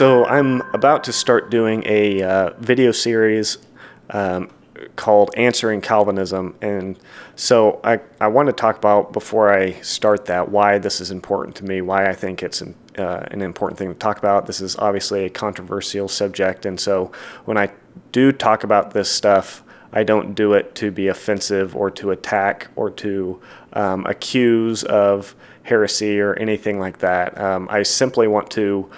So I'm about to start doing a uh, video series um, called Answering Calvinism. And so I, I want to talk about, before I start that, why this is important to me, why I think it's an, uh, an important thing to talk about. This is obviously a controversial subject. And so when I do talk about this stuff, I don't do it to be offensive or to attack or to um, accuse of heresy or anything like that. Um, I simply want to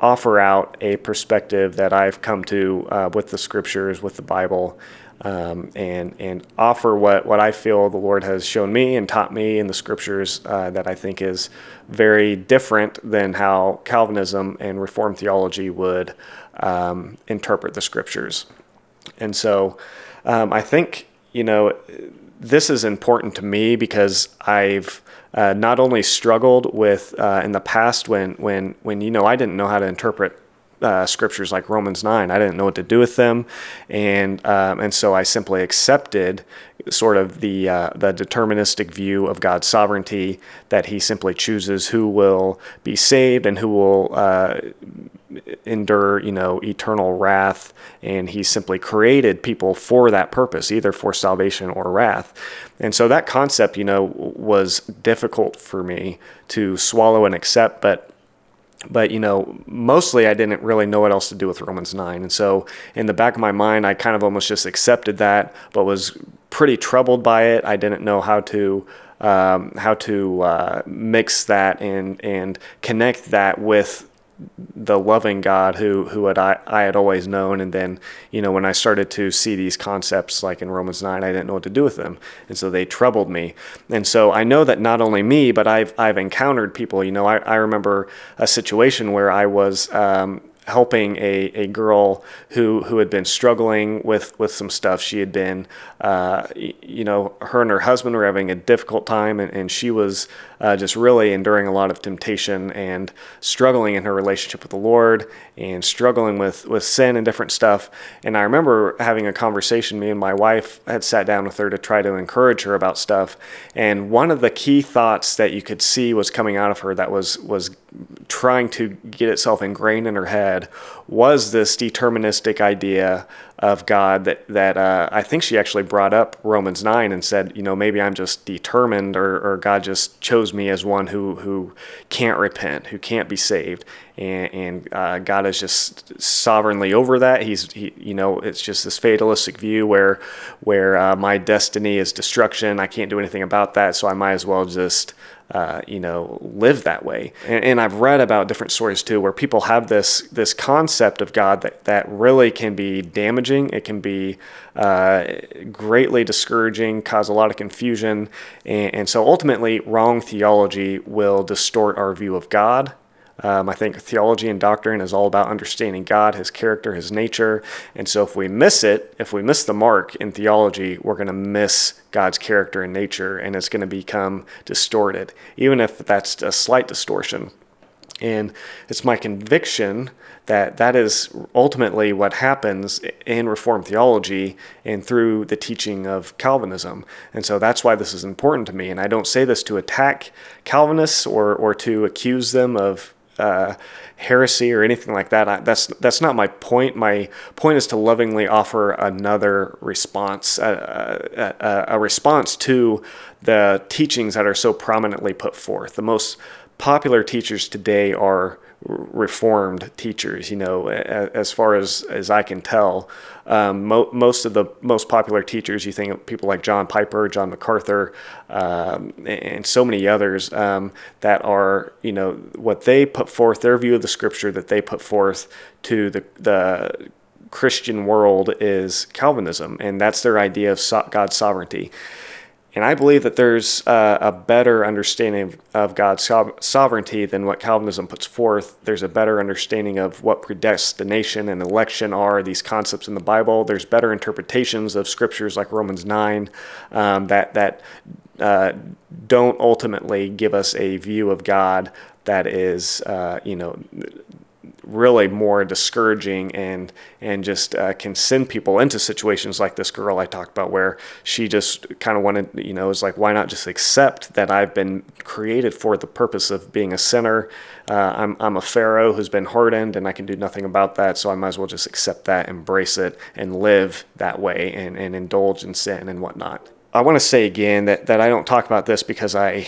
offer out a perspective that I've come to uh, with the scriptures, with the Bible, um, and and offer what what I feel the Lord has shown me and taught me in the scriptures uh, that I think is very different than how Calvinism and Reformed theology would um, interpret the scriptures. And so, um, I think you know this is important to me because I've uh, not only struggled with uh, in the past when when when you know I didn't know how to interpret uh, scriptures like Romans nine. I didn't know what to do with them, and um, and so I simply accepted sort of the uh, the deterministic view of God's sovereignty that He simply chooses who will be saved and who will uh, endure, you know, eternal wrath, and He simply created people for that purpose, either for salvation or wrath. And so that concept, you know, was difficult for me to swallow and accept, but but you know mostly i didn't really know what else to do with romans 9 and so in the back of my mind i kind of almost just accepted that but was pretty troubled by it i didn't know how to um, how to uh, mix that and and connect that with the loving God who who had I, I had always known. And then you know when I started to see these concepts like in Romans 9 I didn't know what to do with them. And so they troubled me. And so I know that not only me but I've I've encountered people. You know I, I remember a situation where I was um, helping a, a girl who who had been struggling with with some stuff. She had been, uh, you know, her and her husband were having a difficult time, and, and she was uh, just really enduring a lot of temptation and struggling in her relationship with the Lord and struggling with with sin and different stuff. And I remember having a conversation. Me and my wife had sat down with her to try to encourage her about stuff. And one of the key thoughts that you could see was coming out of her that was was trying to get itself ingrained in her head was this deterministic idea of God that that uh, I think she actually brought up Romans nine and said, you know, maybe I'm just determined, or, or God just chose me as one who who can't repent, who can't be saved, and, and uh, God is just sovereignly over that. He's he, you know, it's just this fatalistic view where where uh, my destiny is destruction. I can't do anything about that, so I might as well just uh, you know, live that way. And, and, I've read about different stories too, where people have this this concept of God that that really can be damaging. It can be uh, greatly discouraging, cause a lot of confusion, and, and so ultimately, wrong theology will distort our view of God um, I think theology and doctrine is all about understanding God, His character, His nature. And so if we miss it, if we miss the mark in theology, we're going to miss God's character and nature, and it's going to become distorted, even if that's a slight distortion. And it's my conviction that that is ultimately what happens in Reformed theology and through the teaching of Calvinism. And so that's why this is important to me. And I don't say this to attack Calvinists or, or to accuse them of uh, heresy or anything like that. I, that's that's not my point. My point is to lovingly offer another response, a, a, a response to the teachings that are so prominently put forth. The most popular teachers today are reformed teachers you know as far as as i can tell. Um, mo- most of the most popular teachers you think of people like john piper john macarthur um, and so many others um, that are you know what they put forth their view of the scripture that they put forth to the the christian world is calvinism and that's their idea of so- god's sovereignty and I believe that there's uh, a better understanding of God's so- sovereignty than what Calvinism puts forth. There's a better understanding of what predestination and election are, these concepts in the Bible. There's better interpretations of scriptures like Romans 9 um, that, that uh, don't ultimately give us a view of God that is, uh, you know, really more discouraging and and just uh, can send people into situations like this girl I talked about where she just kind of wanted you know is like why not just accept that I've been created for the purpose of being a sinner? Uh, I'm, I'm a pharaoh who's been hardened and I can do nothing about that so I might as well just accept that embrace it and live that way and, and indulge in sin and whatnot. I want to say again that, that I don't talk about this because I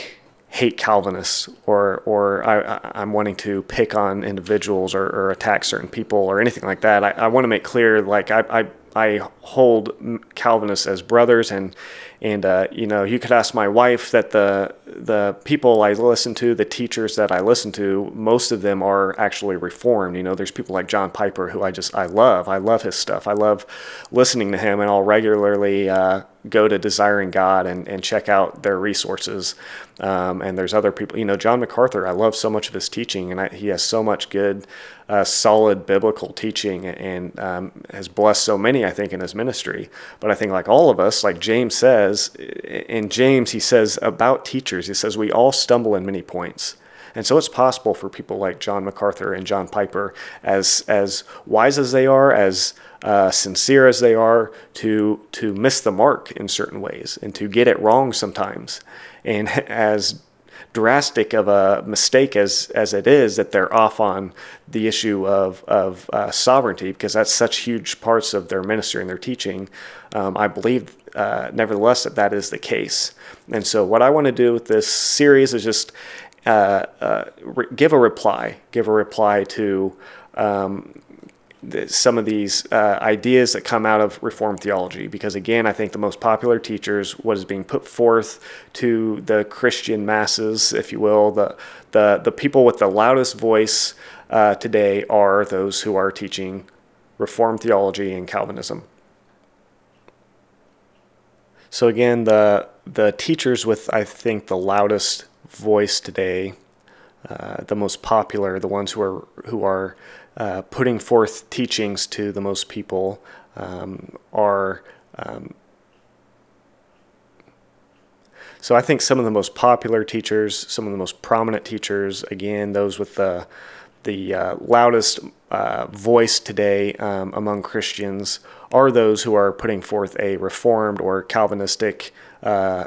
hate Calvinists or or I, am wanting to pick on individuals or, or, attack certain people or anything like that. I, I want to make clear like I, I, I hold Calvinists as brothers and and uh, you know you could ask my wife that the the people I listen to, the teachers that I listen to, most of them are actually reformed. You know, there's people like John Piper who I just I love. I love his stuff. I love listening to him, and I'll regularly uh, go to Desiring God and, and check out their resources. Um, and there's other people, you know, John MacArthur, I love so much of his teaching, and I, he has so much good, uh, solid biblical teaching and um, has blessed so many, I think, in his ministry. But I think, like all of us, like James says, in James, he says about teachers, he says, we all stumble in many points. And so it's possible for people like John MacArthur and John Piper, as as wise as they are, as uh, sincere as they are, to to miss the mark in certain ways and to get it wrong sometimes. And as drastic of a mistake as as it is that they're off on the issue of of uh, sovereignty because that's such huge parts of their ministry and their teaching. Um, I believe, uh, nevertheless, that that is the case. And so, what I want to do with this series is just uh, uh, re- give a reply, give a reply to um, some of these uh, ideas that come out of Reformed theology. Because again, I think the most popular teachers, what is being put forth to the Christian masses, if you will, the the the people with the loudest voice uh, today are those who are teaching Reformed theology and Calvinism. So again, the the teachers with I think the loudest voice today, uh, the most popular, the ones who are who are uh, putting forth teachings to the most people, um, are. Um, so I think some of the most popular teachers, some of the most prominent teachers, again, those with the the uh, loudest uh, voice today um, among Christians are those who are putting forth a reformed or Calvinistic uh,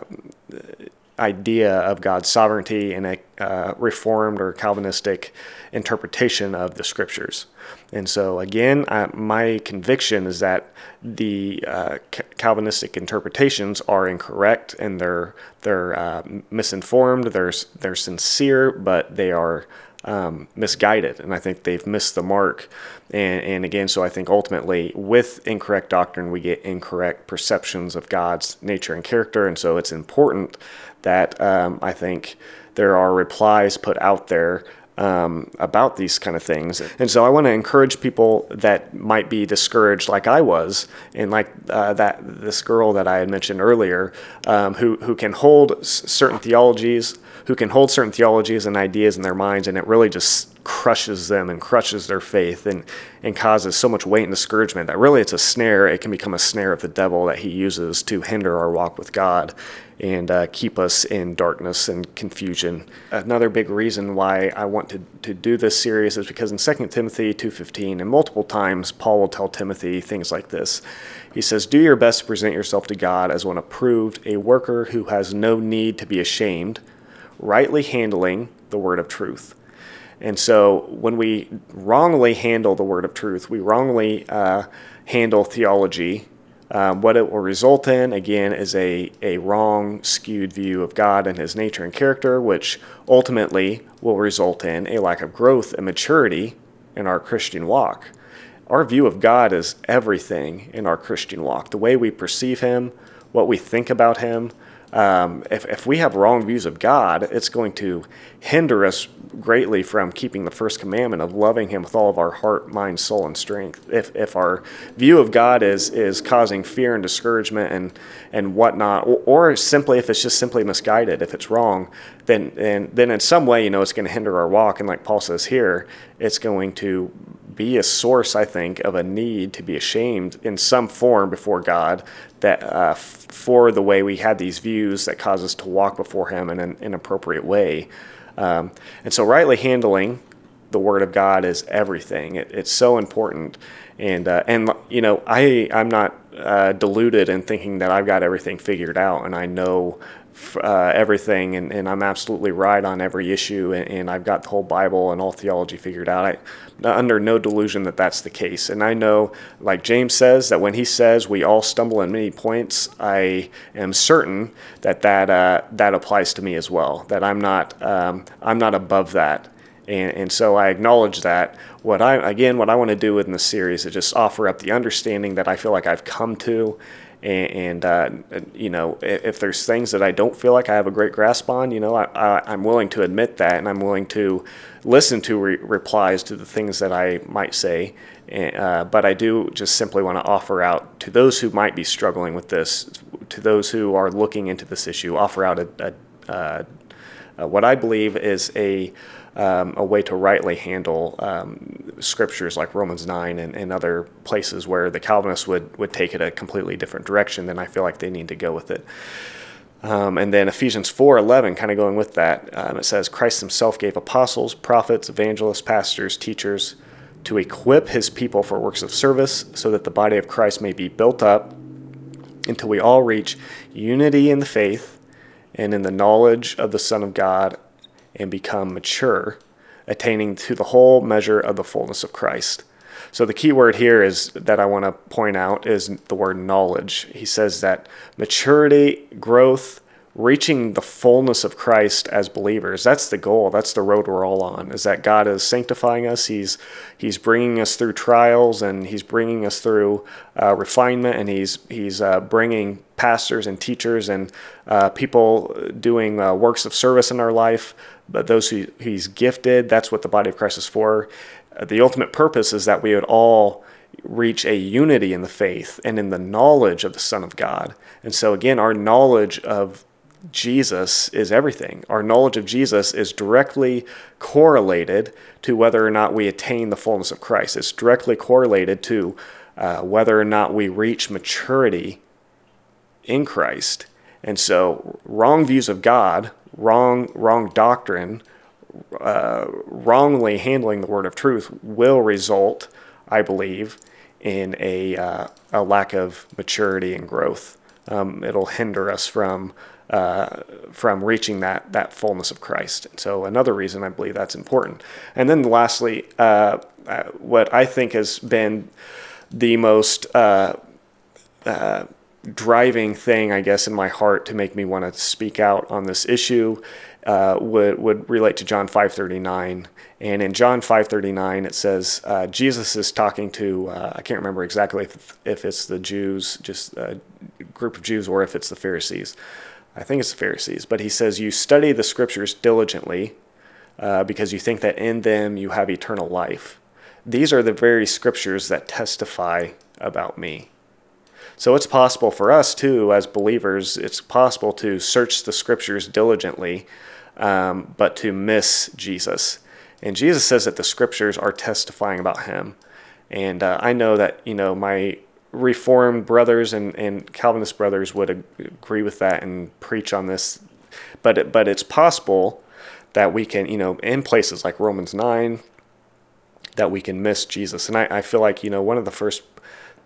idea of God's sovereignty and a uh, reformed or Calvinistic interpretation of the scriptures. And so, again, I, my conviction is that the uh, Calvinistic interpretations are incorrect and they're they're uh, misinformed. They're they're sincere, but they are um, misguided, and I think they've missed the mark. And, and again, so I think ultimately, with incorrect doctrine, we get incorrect perceptions of God's nature and character. And so it's important that um, I think there are replies put out there um, about these kind of things. And so I want to encourage people that might be discouraged, like I was, and like uh, that this girl that I had mentioned earlier, um, who who can hold certain theologies who can hold certain theologies and ideas in their minds, and it really just crushes them and crushes their faith and, and causes so much weight and discouragement that really it's a snare. It can become a snare of the devil that he uses to hinder our walk with God and uh, keep us in darkness and confusion. Another big reason why I want to, to do this series is because in 2 Timothy 2.15 and multiple times Paul will tell Timothy things like this. He says, Do your best to present yourself to God as one approved, a worker who has no need to be ashamed – rightly handling the word of truth. And so when we wrongly handle the word of truth, we wrongly uh, handle theology, um, what it will result in, again, is a, a wrong, skewed view of God and his nature and character, which ultimately will result in a lack of growth and maturity in our Christian walk. Our view of God is everything in our Christian walk the way we perceive him, what we think about him, um, if, if we have wrong views of God, it's going to hinder us greatly from keeping the first commandment of loving Him with all of our heart, mind, soul, and strength. If, if our view of God is, is causing fear and discouragement and, and whatnot, or, or simply if it's just simply misguided, if it's wrong, then, and, then in some way, you know, it's going to hinder our walk. And like Paul says here, it's going to be a source, I think, of a need to be ashamed in some form before God that uh, for the way we had these views that cause us to walk before Him in an inappropriate way. Um, and so, rightly handling the Word of God is everything. It, it's so important, and uh, and you know I I'm not uh, deluded in thinking that I've got everything figured out and I know uh, everything and, and I'm absolutely right on every issue and, and, I've got the whole Bible and all theology figured out. I, under no delusion that that's the case. And I know, like James says, that when he says we all stumble in many points, I am certain that that, uh, that applies to me as well. That I'm not um, I'm not above that. And, and so I acknowledge that. What I again, what I want to do in this series is just offer up the understanding that I feel like I've come to, and, and uh, you know, if, there's things that I don't feel like I have a great grasp on, you know, I, am willing to admit that, and I'm willing to listen to re- replies to the things that I might say. Uh, but I do just simply want to offer out to those who might be struggling with this, to those who are looking into this issue, offer out a, a, a, a what I believe is a um, a way to rightly handle um, scriptures like Romans 9 and, and, other places where the Calvinists would, would take it a completely different direction, then I feel like they need to go with it. Um, and then Ephesians 4:11, kind of going with that, um, it says, Christ himself gave apostles, prophets, evangelists, pastors, teachers to equip his people for works of service so that the body of Christ may be built up until we all reach unity in the faith and in the knowledge of the Son of God and become mature, attaining to the whole measure of the fullness of Christ. So the key word here is that I want to point out is the word knowledge. He says that maturity, growth, reaching the fullness of Christ as believers. That's the goal. That's the road we're all on. Is that God is sanctifying us. He's He's bringing us through trials and He's bringing us through uh, refinement, and He's He's uh, bringing pastors and teachers and uh, people doing uh, works of service in our life. But those who He's gifted, that's what the body of Christ is for. Uh, the ultimate purpose is that we would all reach a unity in the faith and in the knowledge of the Son of God. And so, again, our knowledge of Jesus is everything. Our knowledge of Jesus is directly correlated to whether or not we attain the fullness of Christ. It's directly correlated to uh, whether or not we reach maturity in Christ. And so, wrong views of God, wrong wrong doctrine, uh, wrongly handling the word of truth will result, I believe, in a uh, a lack of maturity and growth. Um, it'll hinder us from uh, from reaching that that fullness of Christ. So another reason I believe that's important. And then lastly, uh, uh what I think has been the most uh, uh, driving thing, I guess, in my heart to make me want to speak out on this issue uh, would would relate to John five thirty nine. And in John five thirty nine, it says uh, Jesus is talking to uh, I can't remember exactly if, if it's the Jews, just a group of Jews, or if it's the Pharisees. I think it's the Pharisees, but he says, You study the scriptures diligently uh, because you think that in them you have eternal life. These are the very scriptures that testify about me. So it's possible for us too, as believers, it's possible to search the scriptures diligently, um, but to miss Jesus. And Jesus says that the scriptures are testifying about him. And uh, I know that, you know, my Reformed brothers and, and Calvinist brothers would agree with that and preach on this. But it, but it's possible that we can, you know, in places like Romans 9, that we can miss Jesus. And I, I feel like, you know, one of the first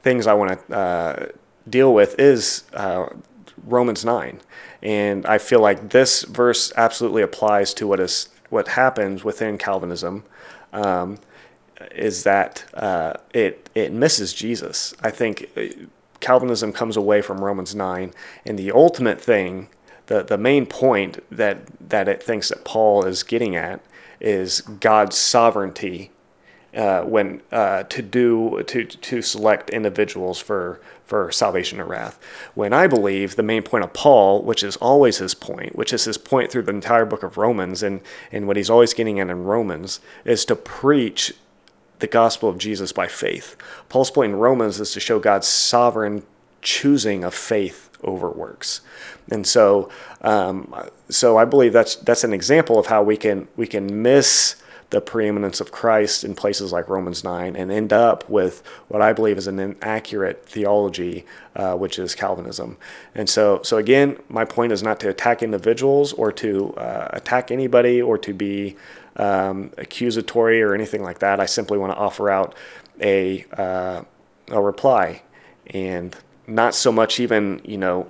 things I want to uh, deal with is uh, Romans 9. And I feel like this verse absolutely applies to what is what happens within Calvinism. Um, is that uh, it it misses Jesus. I think uh, Calvinism comes away from Romans nine, and the ultimate thing, the the main point that that it thinks that Paul is getting at is God's sovereignty uh, when uh, to do to to select individuals for for salvation or wrath. When I believe the main point of Paul, which is always his point, which is his point through the entire book of Romans, and and what he's always getting at in Romans, is to preach the gospel of Jesus by faith. Paul's point in Romans is to show God's sovereign choosing of faith over works. And so, um, so I believe that's that's an example of how we can we can miss the preeminence of Christ in places like Romans 9 and end up with what I believe is an inaccurate theology, uh, which is Calvinism. And so, so again, my point is not to attack individuals or to uh, attack anybody or to be um, accusatory or anything like that. I simply want to offer out a, uh, a reply and not so much even you know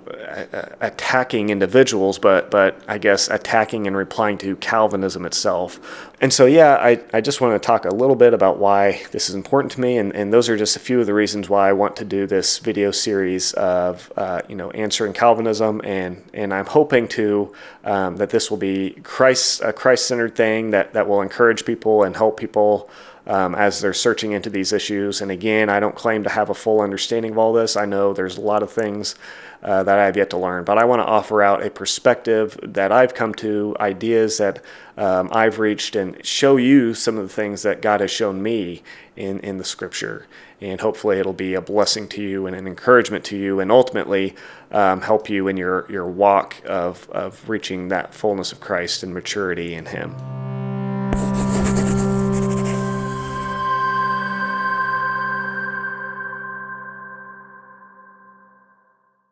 attacking individuals, but but I guess attacking and replying to Calvinism itself. And so yeah, I, I just want to talk a little bit about why this is important to me, and, and those are just a few of the reasons why I want to do this video series of uh, you know answering Calvinism, and and I'm hoping to um, that this will be Christ a Christ centered thing that that will encourage people and help people um, as they're searching into these issues. And again, I don't claim to have a full understanding of all this. I know there's a lot of things uh, that I have yet to learn, but I want to offer out a perspective that I've come to, ideas that um, I've reached, and show you some of the things that God has shown me in, in the scripture. And hopefully, it'll be a blessing to you and an encouragement to you, and ultimately um, help you in your, your walk of, of reaching that fullness of Christ and maturity in Him.